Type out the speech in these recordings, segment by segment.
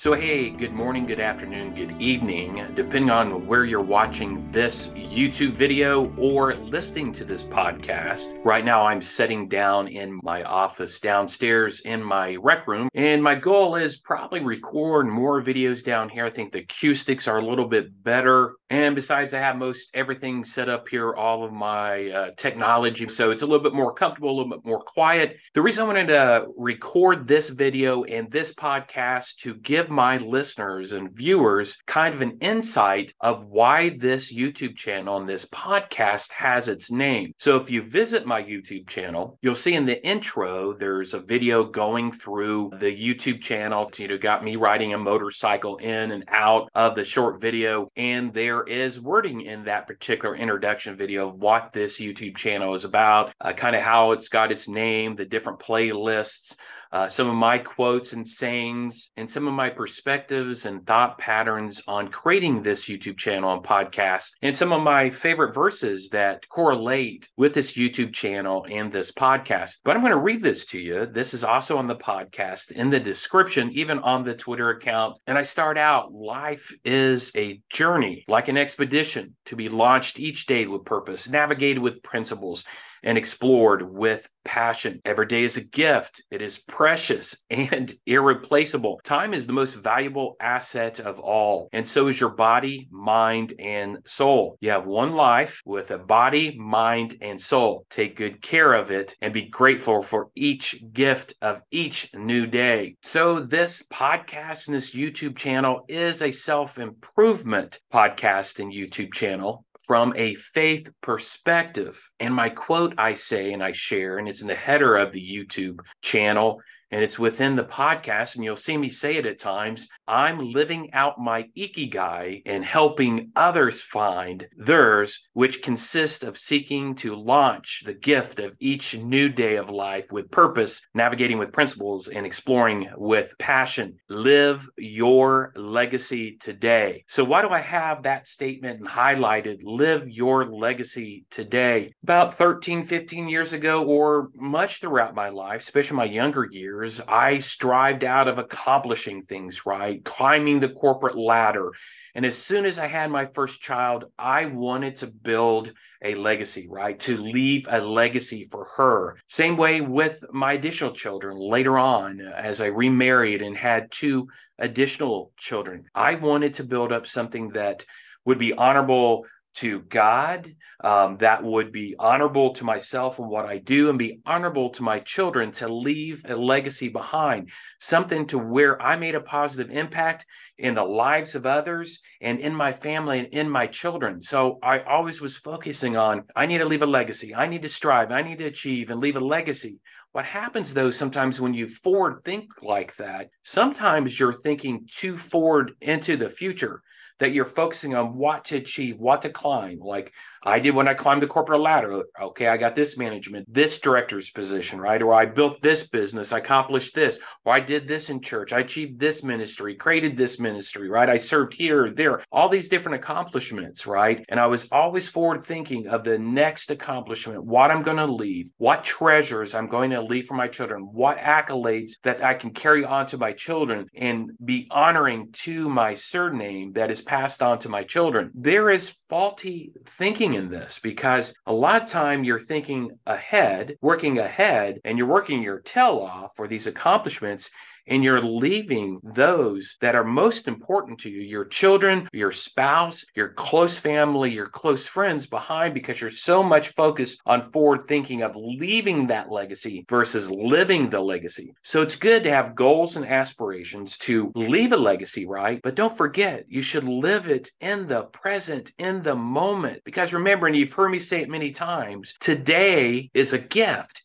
So, hey, good morning, good afternoon, good evening, depending on where you're watching this YouTube video or listening to this podcast. Right now, I'm sitting down in my office downstairs in my rec room, and my goal is probably record more videos down here. I think the acoustics are a little bit better. And besides, I have most everything set up here, all of my uh, technology. So it's a little bit more comfortable, a little bit more quiet. The reason I wanted to record this video and this podcast to give my listeners and viewers kind of an insight of why this YouTube channel and this podcast has its name. So if you visit my YouTube channel, you'll see in the intro there's a video going through the YouTube channel. You know, got me riding a motorcycle in and out of the short video, and there is wording in that particular introduction video of what this YouTube channel is about, uh, kind of how it's got its name, the different playlists uh, some of my quotes and sayings, and some of my perspectives and thought patterns on creating this YouTube channel and podcast, and some of my favorite verses that correlate with this YouTube channel and this podcast. But I'm going to read this to you. This is also on the podcast in the description, even on the Twitter account. And I start out life is a journey, like an expedition to be launched each day with purpose, navigated with principles and explored with passion. Every day is a gift. It is precious and irreplaceable. Time is the most valuable asset of all, and so is your body, mind, and soul. You have one life with a body, mind, and soul. Take good care of it and be grateful for each gift of each new day. So, this podcast and this YouTube channel is a self improvement podcast and YouTube channel from a faith perspective. And my quote I say and I share, and it's in the header of the YouTube channel, and it's within the podcast, and you'll see me say it at times. I'm living out my ikigai and helping others find theirs, which consists of seeking to launch the gift of each new day of life with purpose, navigating with principles, and exploring with passion. Live your legacy today. So, why do I have that statement highlighted? Live your legacy today. About 13, 15 years ago, or much throughout my life, especially my younger years, years, I strived out of accomplishing things, right? Climbing the corporate ladder. And as soon as I had my first child, I wanted to build a legacy, right? To leave a legacy for her. Same way with my additional children later on, as I remarried and had two additional children. I wanted to build up something that would be honorable to God, um, that would be honorable to myself and what I do, and be honorable to my children to leave a legacy behind, something to where I made a positive impact in the lives of others and in my family and in my children. So I always was focusing on I need to leave a legacy, I need to strive, I need to achieve and leave a legacy. What happens though, sometimes when you forward think like that, sometimes you're thinking too forward into the future that you're focusing on what to achieve, what to climb. Like I did when I climbed the corporate ladder. Okay, I got this management, this director's position, right? Or I built this business, I accomplished this, or I did this in church, I achieved this ministry, created this ministry, right? I served here, there, all these different accomplishments, right? And I was always forward thinking of the next accomplishment, what I'm going to leave, what treasures I'm going to leave for my children, what accolades that I can carry on to my children and be honoring to my surname that is passed on to my children. There is faulty thinking in this because a lot of time you're thinking ahead, working ahead, and you're working your tail off for these accomplishments and you're leaving those that are most important to you your children, your spouse, your close family, your close friends behind because you're so much focused on forward thinking of leaving that legacy versus living the legacy. So it's good to have goals and aspirations to leave a legacy, right? But don't forget, you should live it in the present, in the moment. Because remember, and you've heard me say it many times, today is a gift.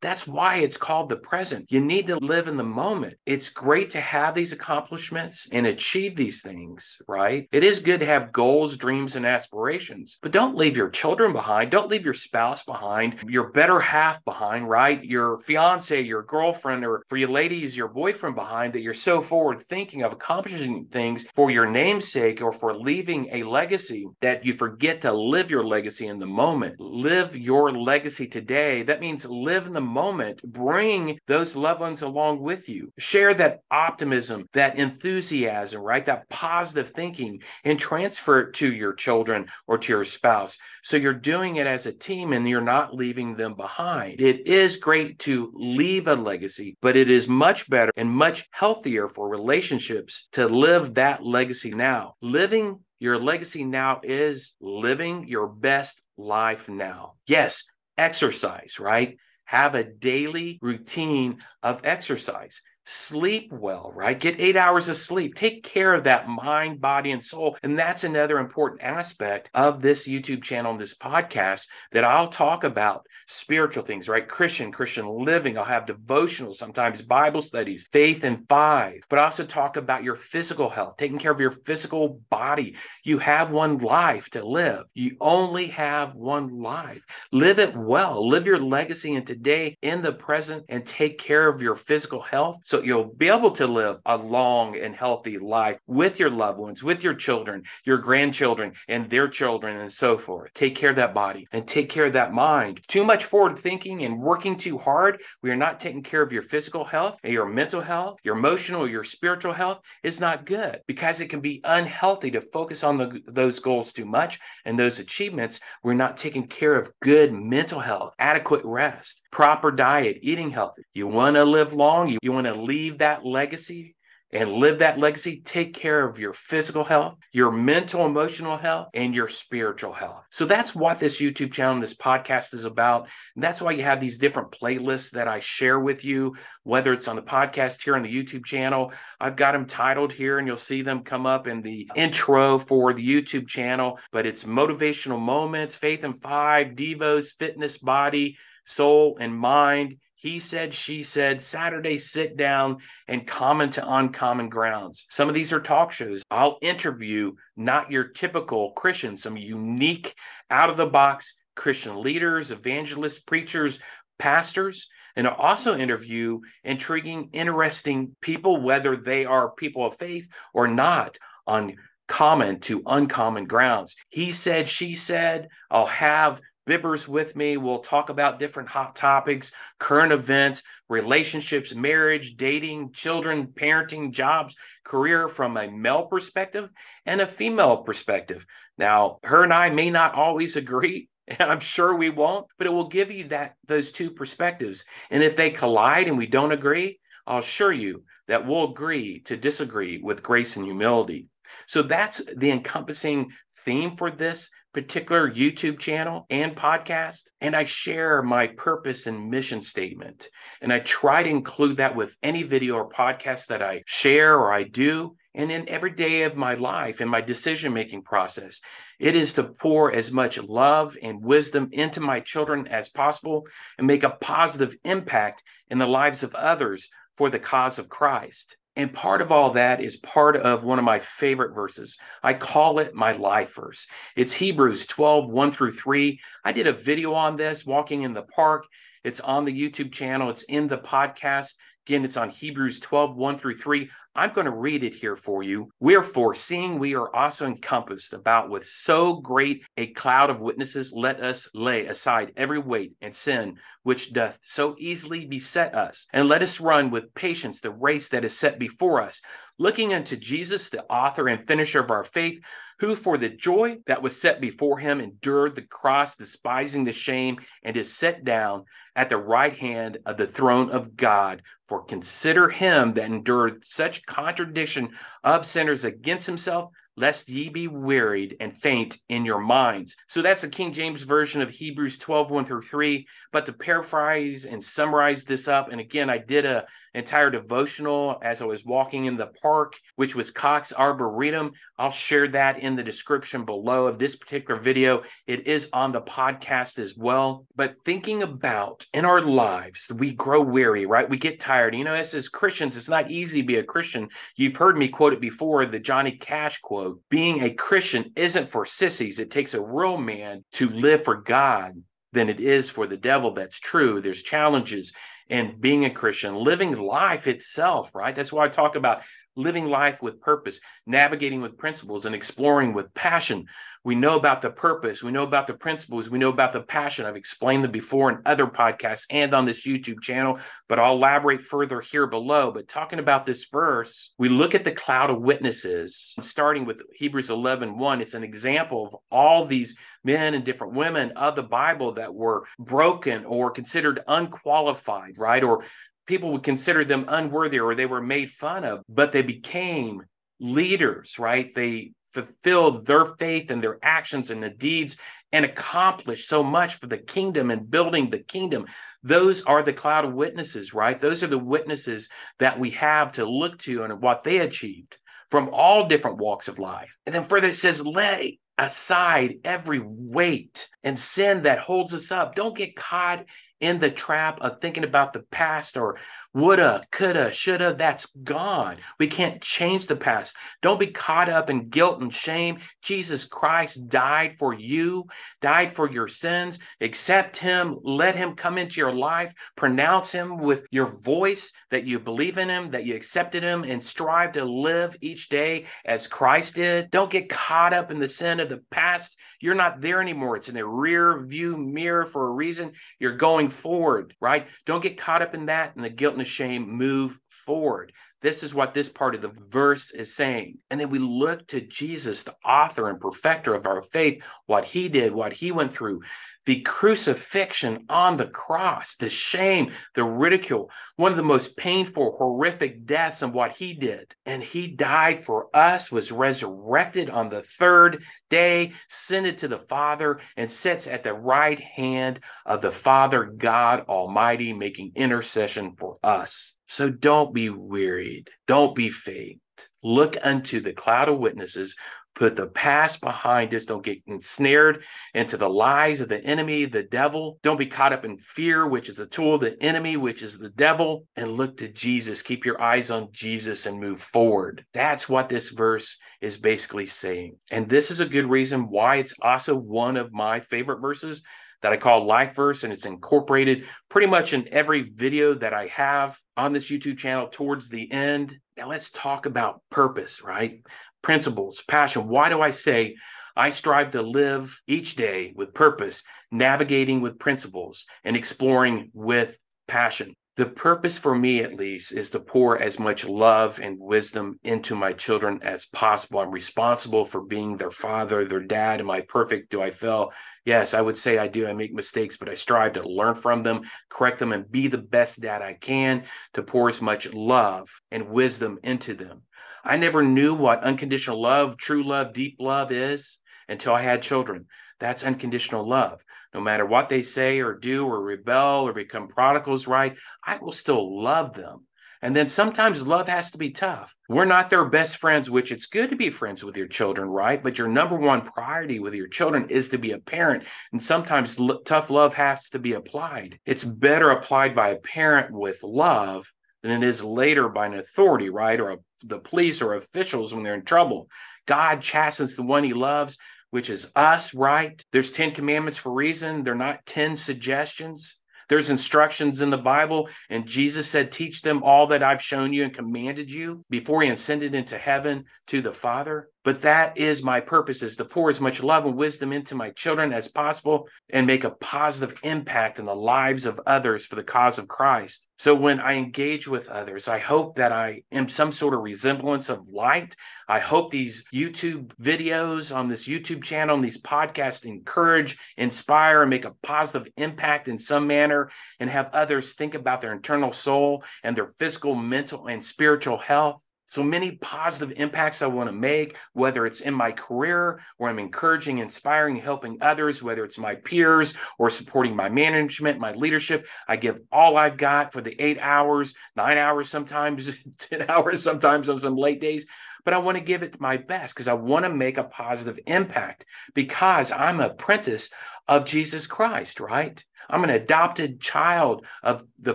That's why it's called the present. You need to live in the moment. It's great to have these accomplishments and achieve these things, right? It is good to have goals, dreams, and aspirations, but don't leave your children behind. Don't leave your spouse behind, your better half behind, right? Your fiance, your girlfriend, or for you ladies, your boyfriend behind that you're so forward thinking of accomplishing things for your namesake or for leaving a legacy that you forget to live your legacy in the moment. Live your legacy today. That means live in the moment. Bring those loved ones along with you. Share that optimism, that enthusiasm, right? That positive thinking and transfer it to your children or to your spouse. So you're doing it as a team and you're not leaving them behind. It is great to leave a legacy, but it is much better and much healthier for relationships to live that legacy now. Living your legacy now is living your best life now. Yes, exercise, right? Have a daily routine of exercise sleep well, right? Get eight hours of sleep. Take care of that mind, body, and soul. And that's another important aspect of this YouTube channel and this podcast that I'll talk about spiritual things, right? Christian, Christian living. I'll have devotional, sometimes Bible studies, faith in five, but I also talk about your physical health, taking care of your physical body. You have one life to live. You only have one life. Live it well. Live your legacy in today, in the present, and take care of your physical health. So you'll be able to live a long and healthy life with your loved ones, with your children, your grandchildren, and their children, and so forth. Take care of that body and take care of that mind. Too much forward thinking and working too hard, we are not taking care of your physical health your mental health, your emotional, your spiritual health is not good because it can be unhealthy to focus on the, those goals too much and those achievements. We're not taking care of good mental health, adequate rest, proper diet, eating healthy. You want to live long, you, you want to leave that legacy and live that legacy, take care of your physical health, your mental, emotional health, and your spiritual health. So that's what this YouTube channel, this podcast is about. And that's why you have these different playlists that I share with you, whether it's on the podcast here on the YouTube channel. I've got them titled here, and you'll see them come up in the intro for the YouTube channel. But it's motivational moments, faith in five, Devos, fitness, body, soul, and mind he said, she said, Saturday sit down and common to uncommon grounds. Some of these are talk shows. I'll interview not your typical Christian, some unique, out of the box Christian leaders, evangelists, preachers, pastors. And also interview intriguing, interesting people, whether they are people of faith or not, on common to uncommon grounds. He said, she said, I'll have Bibbers with me. We'll talk about different hot topics, current events, relationships, marriage, dating, children, parenting, jobs, career from a male perspective and a female perspective. Now, her and I may not always agree, and I'm sure we won't, but it will give you that those two perspectives. And if they collide and we don't agree, I'll assure you that we'll agree to disagree with grace and humility. So that's the encompassing theme for this particular YouTube channel and podcast. And I share my purpose and mission statement. And I try to include that with any video or podcast that I share or I do. And in every day of my life, in my decision making process, it is to pour as much love and wisdom into my children as possible and make a positive impact in the lives of others for the cause of Christ. And part of all that is part of one of my favorite verses. I call it my life verse. It's Hebrews 12, 1 through 3. I did a video on this walking in the park. It's on the YouTube channel, it's in the podcast. Again, it's on Hebrews 12, 1 through 3. I'm going to read it here for you. Wherefore, seeing we are also encompassed about with so great a cloud of witnesses, let us lay aside every weight and sin which doth so easily beset us, and let us run with patience the race that is set before us, looking unto Jesus, the author and finisher of our faith, who for the joy that was set before him endured the cross, despising the shame, and is set down at the right hand of the throne of God. For consider him that endured such contradiction of sinners against himself, lest ye be wearied and faint in your minds. So that's the King James Version of Hebrews 12, 1 through 3. But to paraphrase and summarize this up, and again, I did a entire devotional as I was walking in the park, which was Cox Arboretum. I'll share that in the description below of this particular video. It is on the podcast as well. But thinking about in our lives, we grow weary, right? We get tired. You know, as, as Christians, it's not easy to be a Christian. You've heard me quote it before the Johnny Cash quote being a Christian isn't for sissies. It takes a real man to live for God than it is for the devil. That's true. There's challenges in being a Christian, living life itself, right? That's why I talk about living life with purpose, navigating with principles, and exploring with passion. We know about the purpose, we know about the principles, we know about the passion. I've explained them before in other podcasts and on this YouTube channel, but I'll elaborate further here below. But talking about this verse, we look at the cloud of witnesses, starting with Hebrews 11 1. It's an example of all these men and different women of the Bible that were broken or considered unqualified, right? Or people would consider them unworthy or they were made fun of, but they became leaders, right? They fulfilled their faith and their actions and the deeds and accomplished so much for the kingdom and building the kingdom. Those are the cloud of witnesses, right? Those are the witnesses that we have to look to and what they achieved from all different walks of life. And then further, it says, lay aside every weight and sin that holds us up. Don't get caught in the trap of thinking about the past or woulda, coulda, shoulda, that's gone. We can't change the past. Don't be caught up in guilt and shame. Jesus Christ died for you, died for your sins. Accept him, let him come into your life, pronounce him with your voice that you believe in him, that you accepted him, and strive to live each day as Christ did. Don't get caught up in the sin of the past. You're not there anymore. It's in the rear view mirror for a reason. You're going forward, right? Don't get caught up in that and the guilt the shame. Move forward. This is what this part of the verse is saying. And then we look to Jesus, the author and perfecter of our faith, what he did, what he went through, the crucifixion on the cross, the shame, the ridicule, one of the most painful, horrific deaths of what he did. And he died for us, was resurrected on the third day, ascended to the Father, and sits at the right hand of the Father God Almighty, making intercession for us. So don't be wearied, don't be faint. Look unto the cloud of witnesses put the past behind us. Don't get ensnared into the lies of the enemy, the devil. Don't be caught up in fear, which is a tool of the enemy, which is the devil, and look to Jesus. Keep your eyes on Jesus and move forward. That's what this verse is basically saying. And this is a good reason why it's also one of my favorite verses that I call Life Verse, and it's incorporated pretty much in every video that I have on this YouTube channel towards the end. Now, let's talk about purpose, right? Principles, passion. Why do I say I strive to live each day with purpose, navigating with principles, and exploring with passion? The purpose for me, at least, is to pour as much love and wisdom into my children as possible. I'm responsible for being their father, their dad. Am I perfect? Do I fail? Yes, I would say I do. I make mistakes, but I strive to learn from them, correct them, and be the best dad I can to pour as much love and wisdom into them. I never knew what unconditional love, true love, deep love is until I had children. That's unconditional love. No matter what they say or do or rebel or become prodigals, right? I will still love them. And then sometimes love has to be tough. We're not their best friends, which it's good to be friends with your children, right? But your number one priority with your children is to be a parent. And sometimes l- tough love has to be applied. It's better applied by a parent with love than it is later by an authority, right? Or a the police or officials when they're in trouble. God chastens the one he loves, which is us, right? There's 10 commandments for reason. They're not 10 suggestions. There's instructions in the Bible, and Jesus said, Teach them all that I've shown you and commanded you before he ascended into heaven to the Father. But that is my purpose is to pour as much love and wisdom into my children as possible and make a positive impact in the lives of others for the cause of Christ. So when I engage with others, I hope that I am some sort of resemblance of light. I hope these YouTube videos on this YouTube channel and these podcasts encourage, inspire, and make a positive impact in some manner and have others think about their internal soul and their physical, mental, and spiritual health. So many positive impacts I want to make, whether it's in my career where I'm encouraging, inspiring, helping others, whether it's my peers or supporting my management, my leadership. I give all I've got for the eight hours, nine hours, sometimes 10 hours, sometimes on some late days but I want to give it my best because I want to make a positive impact because I'm an apprentice of Jesus Christ, right? I'm an adopted child of the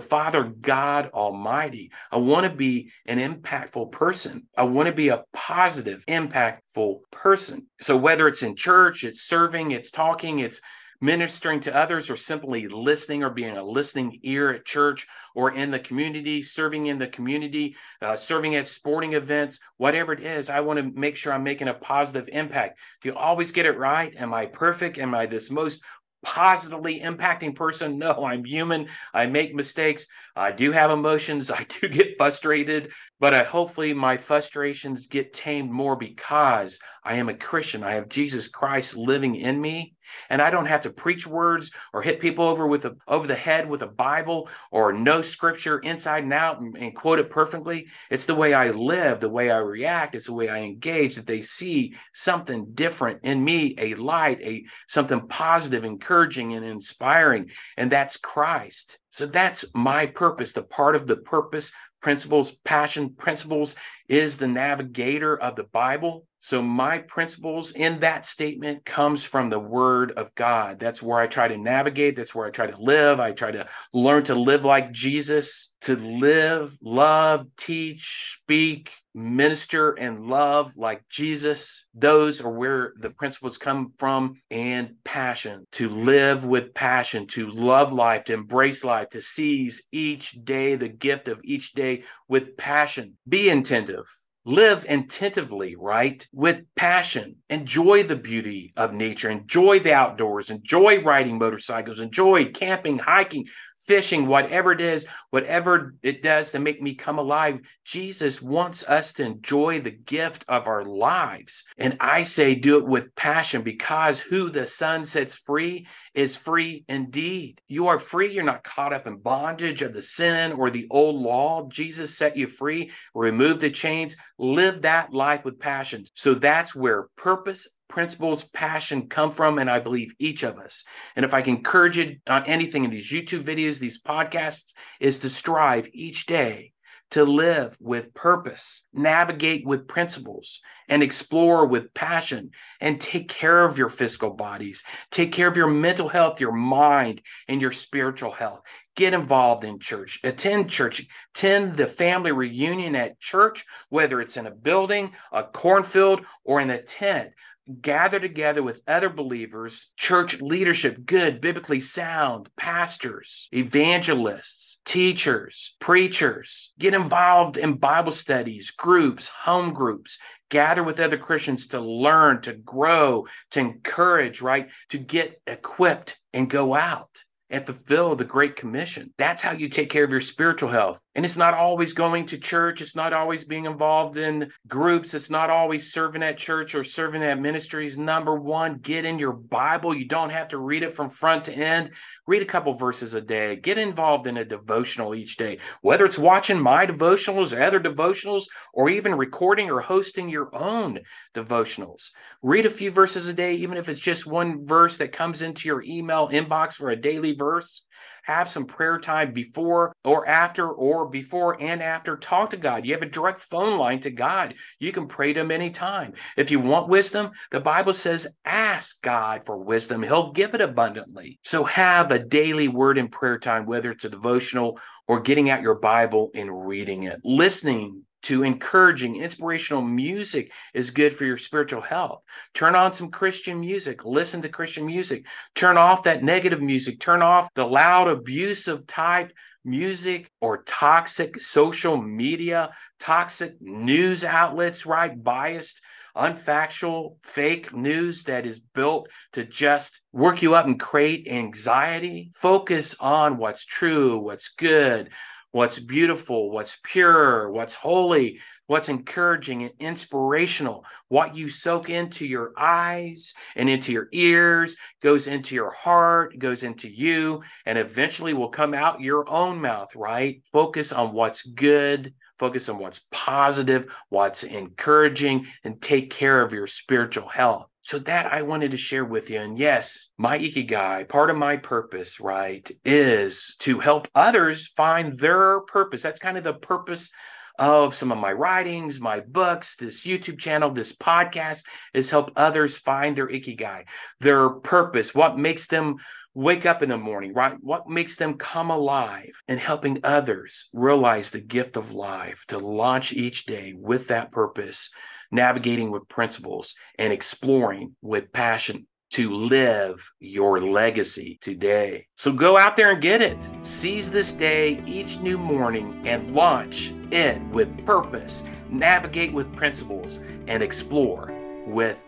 Father God Almighty. I want to be an impactful person. I want to be a positive, impactful person. So whether it's in church, it's serving, it's talking, it's ministering to others or simply listening or being a listening ear at church or in the community, serving in the community, uh, serving at sporting events, whatever it is, I want to make sure I'm making a positive impact. Do you always get it right? Am I perfect? Am I this most positively impacting person. No, I'm human. I make mistakes. I do have emotions. I do get frustrated, but I, hopefully my frustrations get tamed more because I am a Christian. I have Jesus Christ living in me and I don't have to preach words or hit people over with a, over the head with a Bible or know scripture inside and out and, and quote it perfectly. It's the way I live, the way I react, it's the way I engage that they see something different in me, a light, a something positive, encouraging, and inspiring. And that's Christ. So that's my purpose. The part of the purpose, principles, passion, principles is the navigator of the Bible. So my principles in that statement comes from the word of God. That's where I try to navigate, that's where I try to live. I try to learn to live like Jesus, to live, love, teach, speak, minister and love like Jesus. Those are where the principles come from and passion to live with passion, to love life, to embrace life, to seize each day, the gift of each day with passion. Be attentive live attentively, right? With passion. Enjoy the beauty of nature, enjoy the outdoors, enjoy riding motorcycles, enjoy camping, hiking, fishing, whatever it is, whatever it does to make me come alive. Jesus wants us to enjoy the gift of our lives. And I say do it with passion because who the Son sets free is free indeed. You are free. You're not caught up in bondage of the sin or the old law. Jesus set you free, remove the chains, live that life with passion. So that's where purpose principles, passion come from, and I believe each of us. And if I can encourage it on anything in these YouTube videos, these podcasts, is to strive each day to live with purpose, navigate with principles, and explore with passion, and take care of your physical bodies, take care of your mental health, your mind, and your spiritual health. Get involved in church, attend church, attend the family reunion at church, whether it's in a building, a cornfield, or in a tent gather together with other believers, church leadership, good, biblically sound, pastors, evangelists, teachers, preachers. Get involved in Bible studies, groups, home groups. Gather with other Christians to learn, to grow, to encourage, right? To get equipped and go out and fulfill the Great Commission. That's how you take care of your spiritual health. And it's not always going to church. It's not always being involved in groups. It's not always serving at church or serving at ministries. Number one, get in your Bible. You don't have to read it from front to end. Read a couple verses a day. Get involved in a devotional each day, whether it's watching my devotionals or other devotionals, or even recording or hosting your own devotionals. Read a few verses a day, even if it's just one verse that comes into your email inbox for a daily verse have some prayer time before or after or before and after. Talk to god. You have a direct phone line to god. You can pray to him anytime. If you want wisdom the bible says ask god for wisdom. He'll give it abundantly. So have a daily word and prayer time whether it's a devotional or getting out your bible and reading it. Listening to encouraging, inspirational music is good for your spiritual health. Turn on some Christian music, listen to Christian music, turn off that negative music, turn off the loud, abusive type music or toxic social media, toxic news outlets, right? Biased unfactual, fake news that is built to just work you up and create anxiety. Focus on what's true, what's good, what's beautiful, what's pure, what's holy, what's encouraging and inspirational. What you soak into your eyes and into your ears goes into your heart, goes into you, and eventually will come out your own mouth, right? Focus on what's good, focus on what's positive, what's encouraging, and take care of your spiritual health. So that I wanted to share with you. And yes, my ikigai, part of my purpose, right, is to help others find their purpose. That's kind of the purpose of some of my writings, my books, this YouTube channel, this podcast is help others find their ikigai, their purpose, what makes them wake up in the morning, right? What makes them come alive and helping others realize the gift of life to launch each day with that purpose, navigating with principles and exploring with passion to live your legacy today. So go out there and get it. Seize this day each new morning and launch it with purpose, navigate with principles, and explore with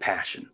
passion.